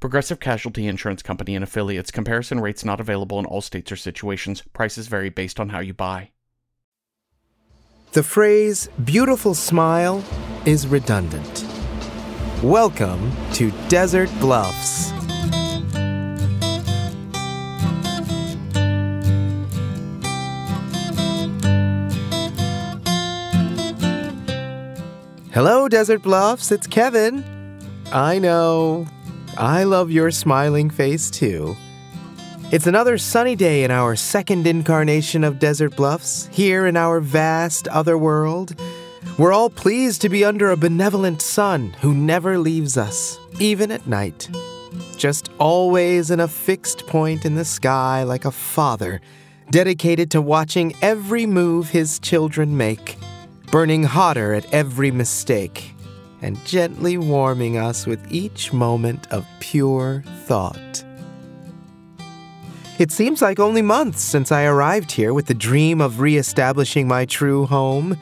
Progressive Casualty Insurance Company and affiliates. Comparison rates not available in all states or situations. Prices vary based on how you buy. The phrase beautiful smile is redundant. Welcome to Desert Bluffs. Hello, Desert Bluffs. It's Kevin. I know. I love your smiling face too. It's another sunny day in our second incarnation of Desert Bluffs, here in our vast other world. We're all pleased to be under a benevolent sun who never leaves us, even at night. Just always in a fixed point in the sky like a father, dedicated to watching every move his children make, burning hotter at every mistake and gently warming us with each moment of pure thought. It seems like only months since I arrived here with the dream of reestablishing my true home.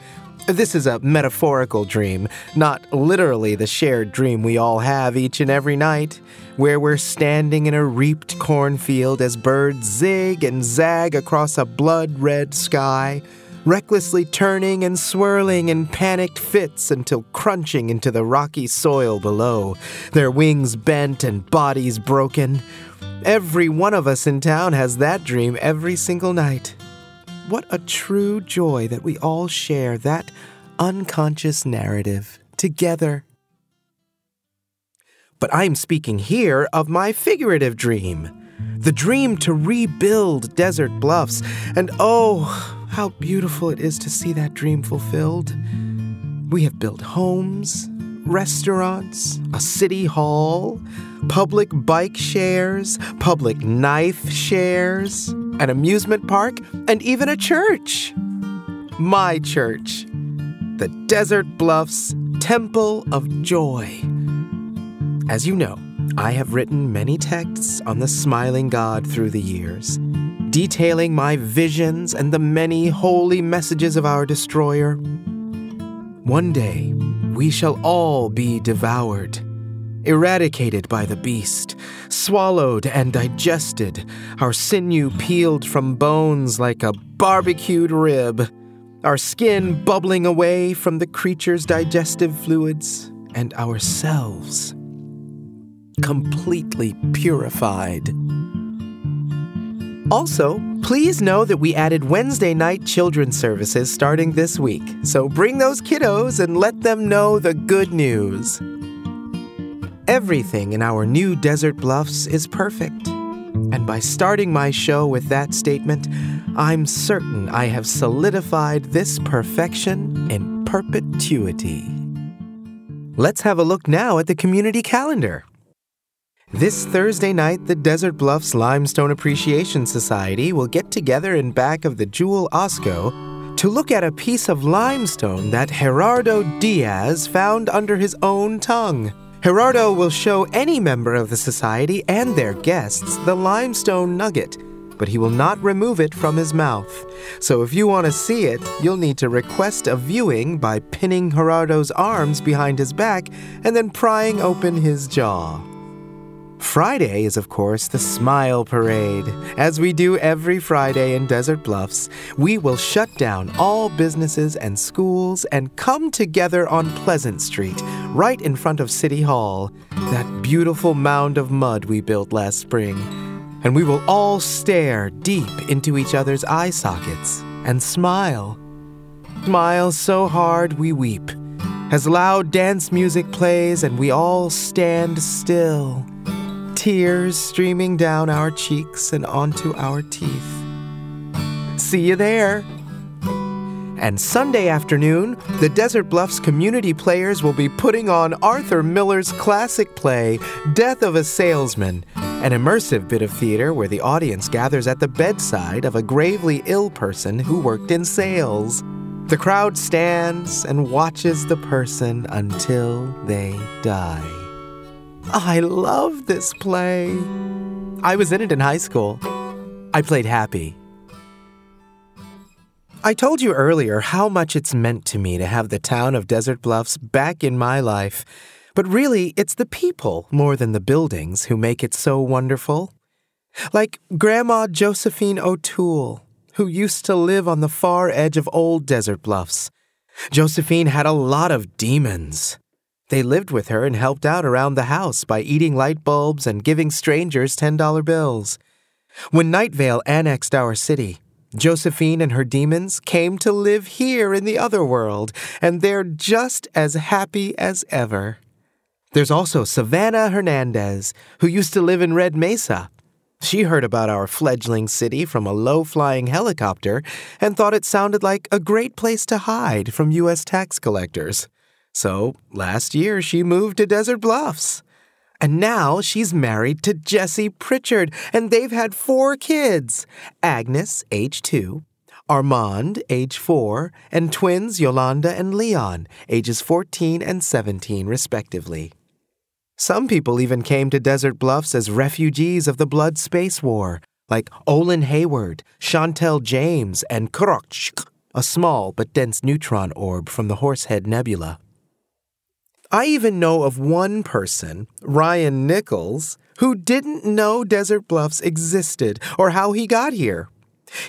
This is a metaphorical dream, not literally the shared dream we all have each and every night, where we're standing in a reaped cornfield as birds zig and zag across a blood red sky recklessly turning and swirling in panicked fits until crunching into the rocky soil below, their wings bent and bodies broken. Every one of us in town has that dream every single night. What a true joy that we all share that unconscious narrative together. But I'm speaking here of my figurative dream the dream to rebuild Desert Bluffs, and oh, how beautiful it is to see that dream fulfilled. We have built homes, restaurants, a city hall, public bike shares, public knife shares, an amusement park, and even a church. My church, the Desert Bluffs Temple of Joy. As you know, I have written many texts on the smiling God through the years detailing my visions and the many holy messages of our destroyer. One day, we shall all be devoured, eradicated by the beast, swallowed and digested, our sinew peeled from bones like a barbecued rib, our skin bubbling away from the creature's digestive fluids, and ourselves completely purified. Also, please know that we added Wednesday night children's services starting this week, so bring those kiddos and let them know the good news. Everything in our new desert bluffs is perfect. And by starting my show with that statement, I'm certain I have solidified this perfection in perpetuity. Let's have a look now at the community calendar. This Thursday night, the Desert Bluffs Limestone Appreciation Society will get together in back of the Jewel Osco to look at a piece of limestone that Gerardo Diaz found under his own tongue. Gerardo will show any member of the society and their guests the limestone nugget, but he will not remove it from his mouth. So if you want to see it, you'll need to request a viewing by pinning Gerardo's arms behind his back and then prying open his jaw. Friday is, of course, the Smile Parade. As we do every Friday in Desert Bluffs, we will shut down all businesses and schools and come together on Pleasant Street, right in front of City Hall, that beautiful mound of mud we built last spring. And we will all stare deep into each other's eye sockets and smile. Smile so hard we weep, as loud dance music plays and we all stand still tears streaming down our cheeks and onto our teeth. See you there. And Sunday afternoon, the Desert Bluffs community players will be putting on Arthur Miller's classic play, Death of a Salesman, an immersive bit of theater where the audience gathers at the bedside of a gravely ill person who worked in sales. The crowd stands and watches the person until they die. I love this play. I was in it in high school. I played Happy. I told you earlier how much it's meant to me to have the town of Desert Bluffs back in my life. But really, it's the people more than the buildings who make it so wonderful. Like Grandma Josephine O'Toole, who used to live on the far edge of old Desert Bluffs. Josephine had a lot of demons. They lived with her and helped out around the house by eating light bulbs and giving strangers $10 bills. When Night Vale annexed our city, Josephine and her demons came to live here in the other world, and they're just as happy as ever. There's also Savannah Hernandez, who used to live in Red Mesa. She heard about our fledgling city from a low flying helicopter and thought it sounded like a great place to hide from U.S. tax collectors. So last year she moved to Desert Bluffs. And now she's married to Jesse Pritchard, and they've had four kids Agnes, age two, Armand, age four, and twins Yolanda and Leon, ages 14 and 17, respectively. Some people even came to Desert Bluffs as refugees of the Blood Space War, like Olin Hayward, Chantel James, and Krochk, a small but dense neutron orb from the Horsehead Nebula. I even know of one person, Ryan Nichols, who didn't know Desert Bluffs existed or how he got here.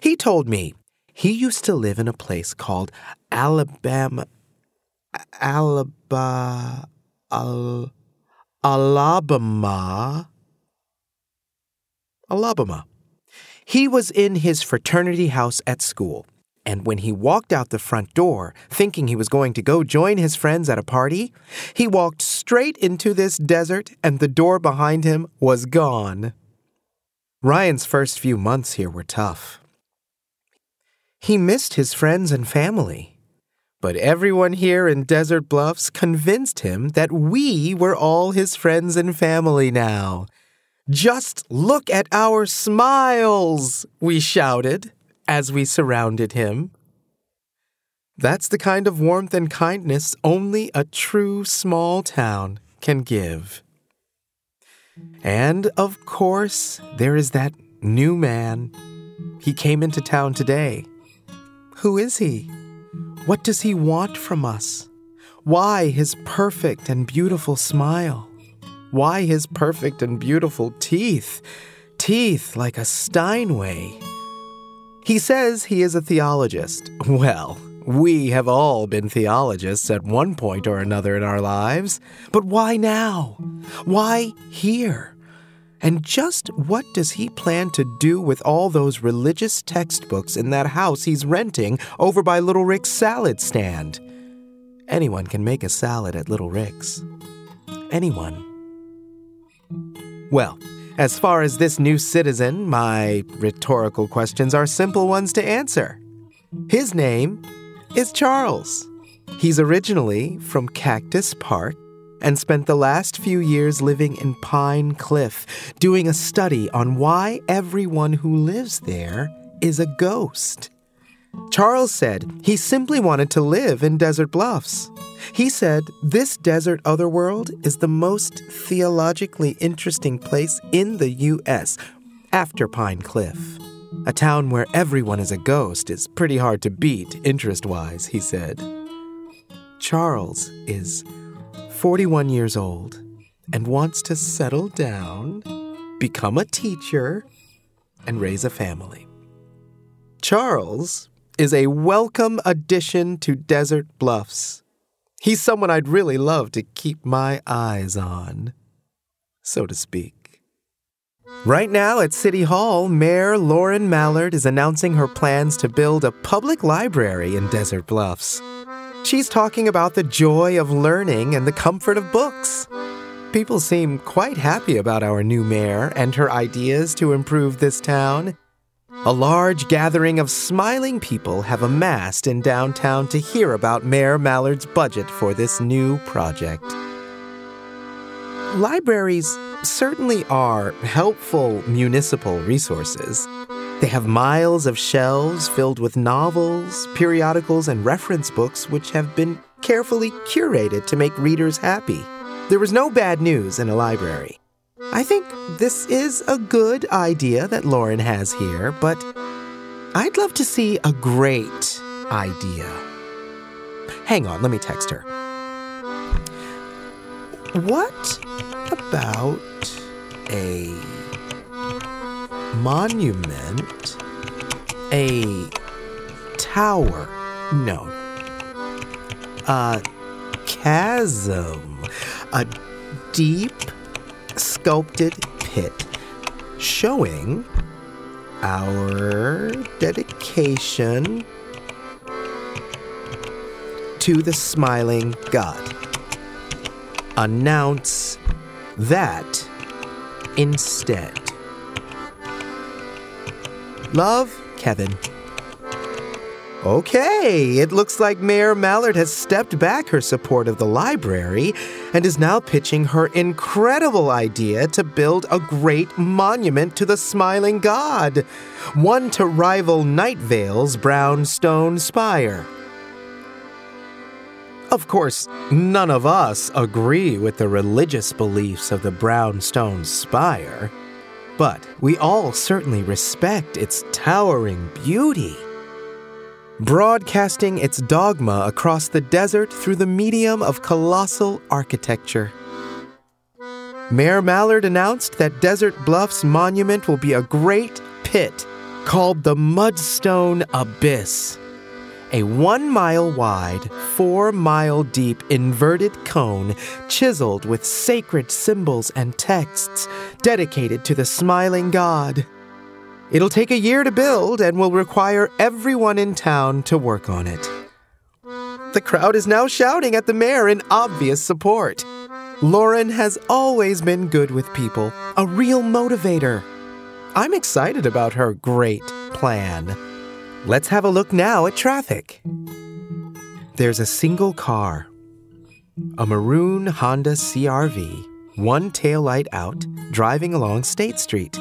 He told me he used to live in a place called Alabama. Alabama. Al, Alabama. Alabama. He was in his fraternity house at school, and when he walked out the front door, thinking he was going to go join his friends at a party, he walked straight into this desert and the door behind him was gone. Ryan's first few months here were tough. He missed his friends and family. But everyone here in Desert Bluffs convinced him that we were all his friends and family now. Just look at our smiles, we shouted as we surrounded him. That's the kind of warmth and kindness only a true small town can give. And of course, there is that new man. He came into town today. Who is he? What does he want from us? Why his perfect and beautiful smile? Why his perfect and beautiful teeth? Teeth like a Steinway. He says he is a theologist. Well, we have all been theologists at one point or another in our lives. But why now? Why here? And just what does he plan to do with all those religious textbooks in that house he's renting over by Little Rick's salad stand? Anyone can make a salad at Little Rick's. Anyone. Well, as far as this new citizen, my rhetorical questions are simple ones to answer. His name is Charles. He's originally from Cactus Park and spent the last few years living in Pine Cliff, doing a study on why everyone who lives there is a ghost. Charles said he simply wanted to live in Desert Bluffs. He said this desert otherworld is the most theologically interesting place in the U.S. after Pine Cliff. A town where everyone is a ghost is pretty hard to beat, interest wise, he said. Charles is 41 years old and wants to settle down, become a teacher, and raise a family. Charles is a welcome addition to Desert Bluffs. He's someone I'd really love to keep my eyes on, so to speak. Right now at City Hall, Mayor Lauren Mallard is announcing her plans to build a public library in Desert Bluffs. She's talking about the joy of learning and the comfort of books. People seem quite happy about our new mayor and her ideas to improve this town. A large gathering of smiling people have amassed in downtown to hear about Mayor Mallard's budget for this new project. Libraries certainly are helpful municipal resources. They have miles of shelves filled with novels, periodicals, and reference books which have been carefully curated to make readers happy. There is no bad news in a library. I think this is a good idea that Lauren has here, but I'd love to see a great idea. Hang on, let me text her. What about a monument? A tower? No. A chasm? A deep sculpted pit showing our dedication to the smiling God. Announce that instead. Love, Kevin. Okay, it looks like Mayor Mallard has stepped back her support of the library and is now pitching her incredible idea to build a great monument to the smiling god, one to rival Night Vale's brown stone spire. Of course, none of us agree with the religious beliefs of the brownstone spire, but we all certainly respect its towering beauty broadcasting its dogma across the desert through the medium of colossal architecture. Mayor Mallard announced that Desert Bluff's monument will be a great pit called the Mudstone Abyss. A one mile wide, four mile deep inverted cone chiseled with sacred symbols and texts dedicated to the smiling god. It'll take a year to build and will require everyone in town to work on it. The crowd is now shouting at the mayor in obvious support. Lauren has always been good with people, a real motivator. I'm excited about her great plan. Let's have a look now at traffic. There's a single car, a maroon Honda CRV, one taillight out, driving along State Street.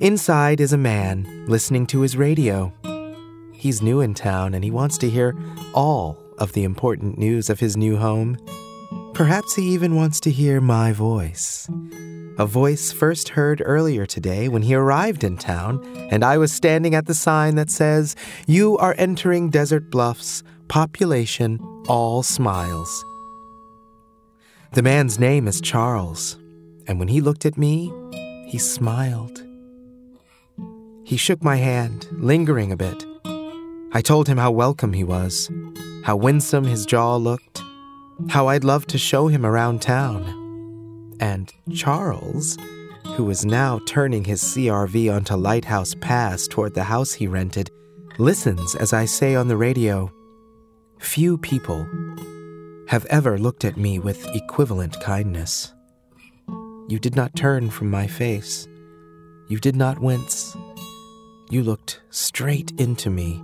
Inside is a man listening to his radio. He's new in town and he wants to hear all of the important news of his new home. Perhaps he even wants to hear my voice. A voice first heard earlier today when he arrived in town, and I was standing at the sign that says, You are entering Desert Bluffs, population all smiles. The man's name is Charles, and when he looked at me, he smiled. He shook my hand, lingering a bit. I told him how welcome he was, how winsome his jaw looked, how I'd love to show him around town. And Charles, who was now turning his CRV onto Lighthouse Pass toward the house he rented, listens as I say on the radio Few people have ever looked at me with equivalent kindness. You did not turn from my face. You did not wince. You looked straight into me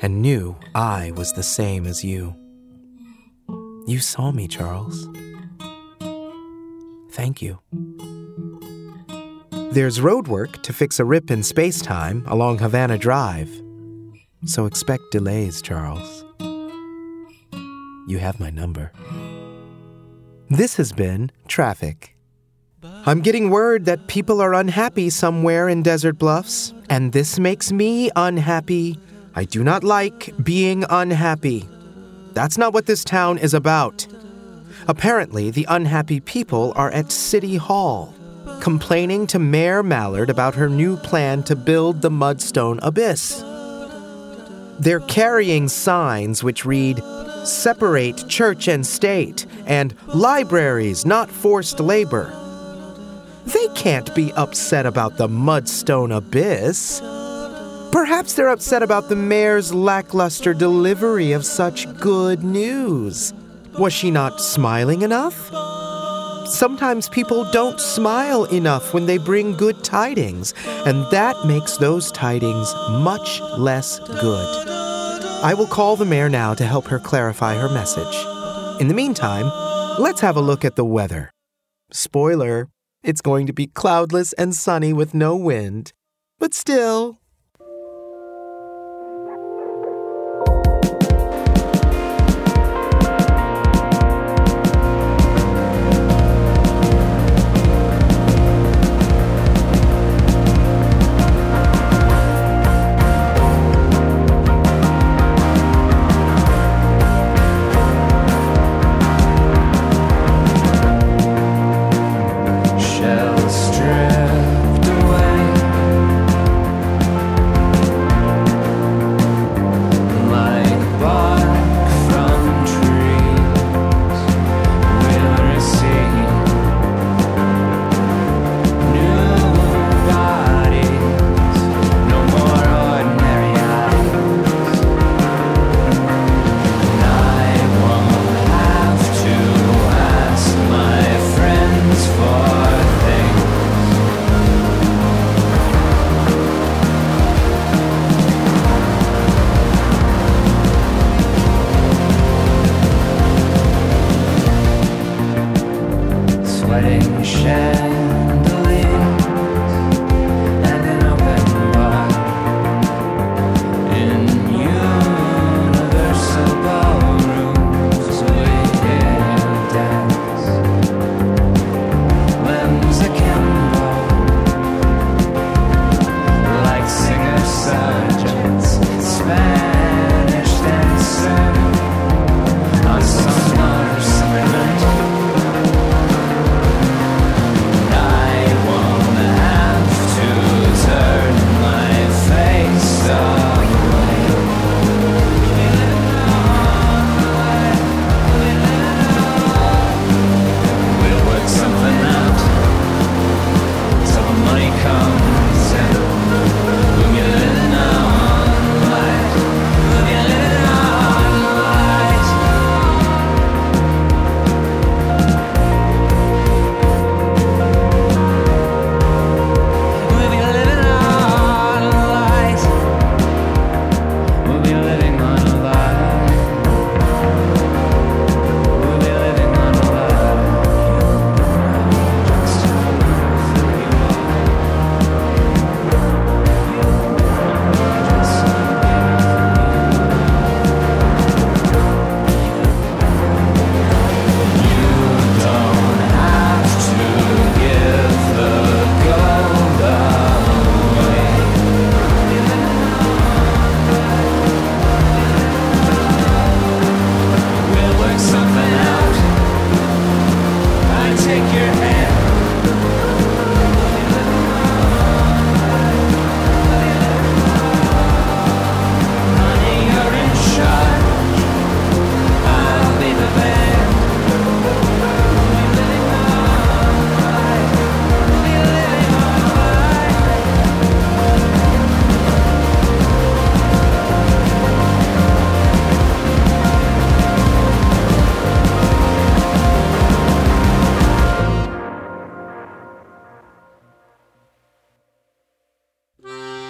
and knew I was the same as you. You saw me, Charles. Thank you. There's road work to fix a rip in space time along Havana Drive. So expect delays, Charles. You have my number. This has been Traffic. I'm getting word that people are unhappy somewhere in Desert Bluffs, and this makes me unhappy. I do not like being unhappy. That's not what this town is about. Apparently, the unhappy people are at City Hall, complaining to Mayor Mallard about her new plan to build the Mudstone Abyss. They're carrying signs which read, Separate church and state, and libraries, not forced labor. They can't be upset about the Mudstone Abyss. Perhaps they're upset about the mayor's lackluster delivery of such good news. Was she not smiling enough? Sometimes people don't smile enough when they bring good tidings, and that makes those tidings much less good. I will call the mayor now to help her clarify her message. In the meantime, let's have a look at the weather. Spoiler, it's going to be cloudless and sunny with no wind. But still,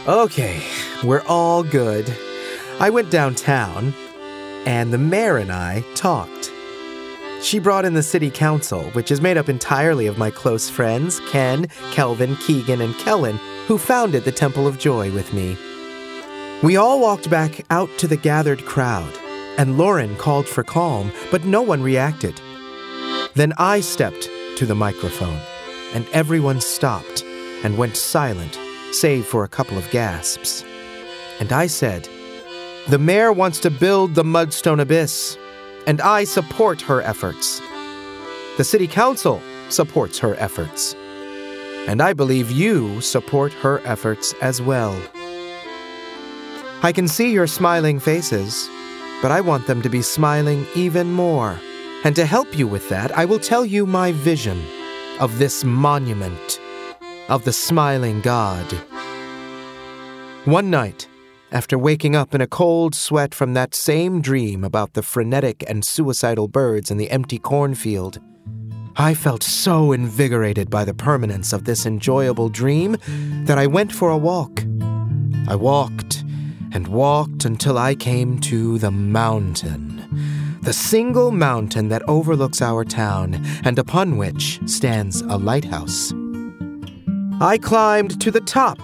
Okay, we're all good. I went downtown, and the mayor and I talked. She brought in the city council, which is made up entirely of my close friends Ken, Kelvin, Keegan, and Kellen, who founded the Temple of Joy with me. We all walked back out to the gathered crowd, and Lauren called for calm, but no one reacted. Then I stepped to the microphone, and everyone stopped and went silent, save for a couple of gasps. And I said, The mayor wants to build the Mudstone Abyss, and I support her efforts. The city council supports her efforts. And I believe you support her efforts as well. I can see your smiling faces, but I want them to be smiling even more. And to help you with that, I will tell you my vision of this monument of the smiling God. One night, after waking up in a cold sweat from that same dream about the frenetic and suicidal birds in the empty cornfield, I felt so invigorated by the permanence of this enjoyable dream that I went for a walk. I walked and walked until I came to the mountain. The single mountain that overlooks our town and upon which stands a lighthouse. I climbed to the top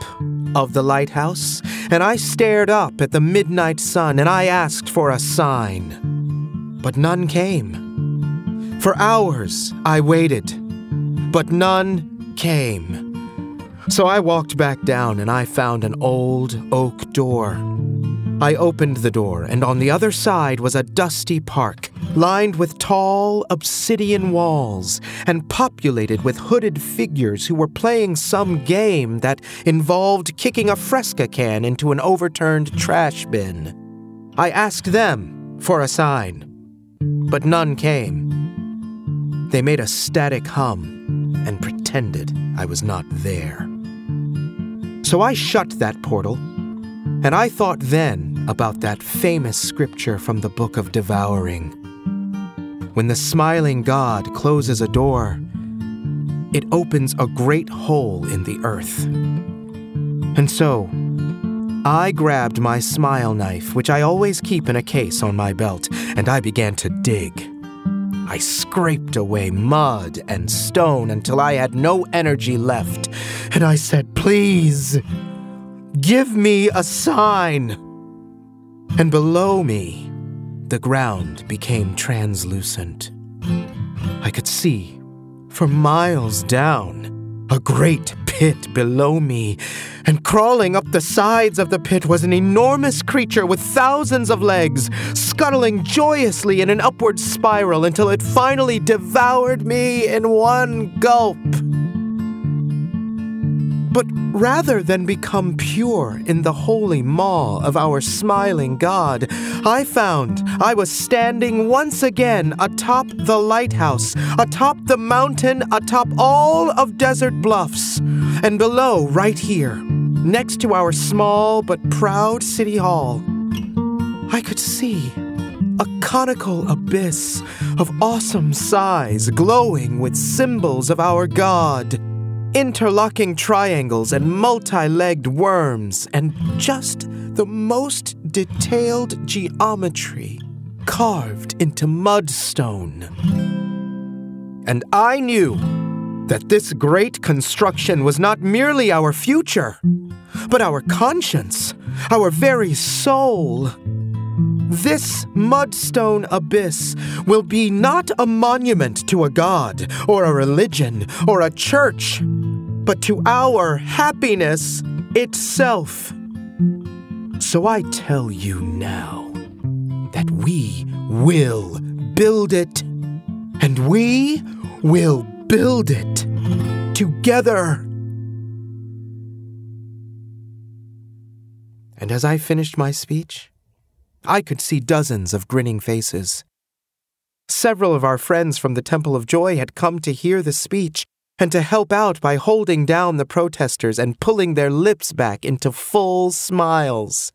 of the lighthouse and I stared up at the midnight sun and I asked for a sign. But none came. For hours I waited, but none came. So I walked back down and I found an old oak door. I opened the door, and on the other side was a dusty park, lined with tall obsidian walls and populated with hooded figures who were playing some game that involved kicking a Fresca can into an overturned trash bin. I asked them for a sign, but none came. They made a static hum and pretended I was not there. So I shut that portal, and I thought then about that famous scripture from the Book of Devouring. When the smiling God closes a door, it opens a great hole in the earth. And so, I grabbed my smile knife, which I always keep in a case on my belt, and I began to dig. I scraped away mud and stone until I had no energy left, and I said, Please, give me a sign. And below me, the ground became translucent. I could see, for miles down, a great pit below me, and crawling up the sides of the pit was an enormous creature with thousands of legs, scuttling joyously in an upward spiral until it finally devoured me in one gulp. But rather than become pure in the holy maw of our smiling God, I found I was standing once again atop the lighthouse, atop the mountain, atop all of Desert Bluffs, and below, right here, next to our small but proud city hall, I could see a conical abyss of awesome size glowing with symbols of our God interlocking triangles and multi legged worms, and just the most detailed geometry carved into mudstone. And I knew that this great construction was not merely our future, but our conscience, our very soul. This mudstone abyss will be not a monument to a god, or a religion, or a church, but to our happiness itself. So I tell you now that we will build it, and we will build it together. And as I finished my speech, I could see dozens of grinning faces. Several of our friends from the Temple of Joy had come to hear the speech and to help out by holding down the protesters and pulling their lips back into full smiles.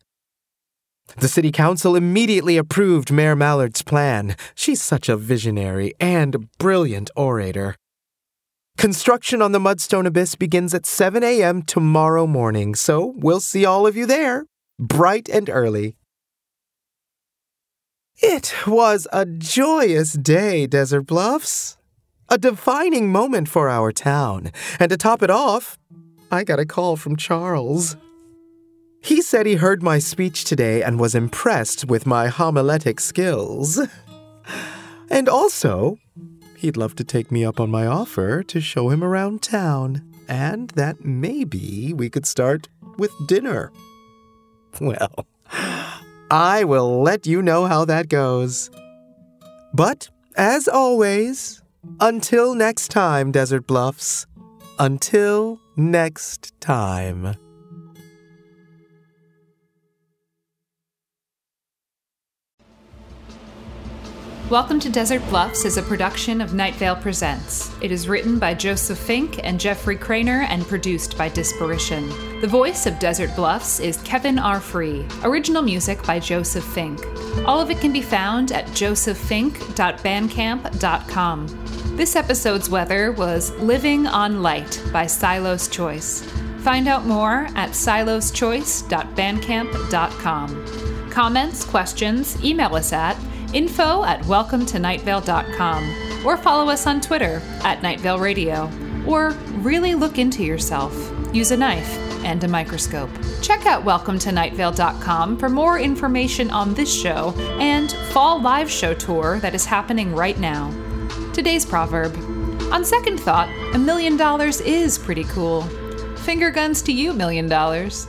The city council immediately approved Mayor Mallard's plan. She's such a visionary and brilliant orator. Construction on the Mudstone Abyss begins at 7 a.m. tomorrow morning, so we'll see all of you there, bright and early. It was a joyous day, Desert Bluffs. A defining moment for our town. And to top it off, I got a call from Charles. He said he heard my speech today and was impressed with my homiletic skills. And also, he'd love to take me up on my offer to show him around town, and that maybe we could start with dinner. Well, I will let you know how that goes. But, as always, until next time, Desert Bluffs. Until next time. Welcome to Desert Bluffs is a production of Night Vale Presents. It is written by Joseph Fink and Jeffrey Cranor and produced by Disparition. The voice of Desert Bluffs is Kevin R. Free. Original music by Joseph Fink. All of it can be found at joseph.fink.bandcamp.com. This episode's weather was Living on Light by Silo's Choice. Find out more at siloschoice.bandcamp.com. Comments, questions, email us at info at welcometonightvale.com or follow us on Twitter at Nightvale Radio. Or really look into yourself. Use a knife and a microscope. Check out welcometonightvale.com for more information on this show and fall live show tour that is happening right now. Today's proverb On second thought, a million dollars is pretty cool. Finger guns to you, million dollars.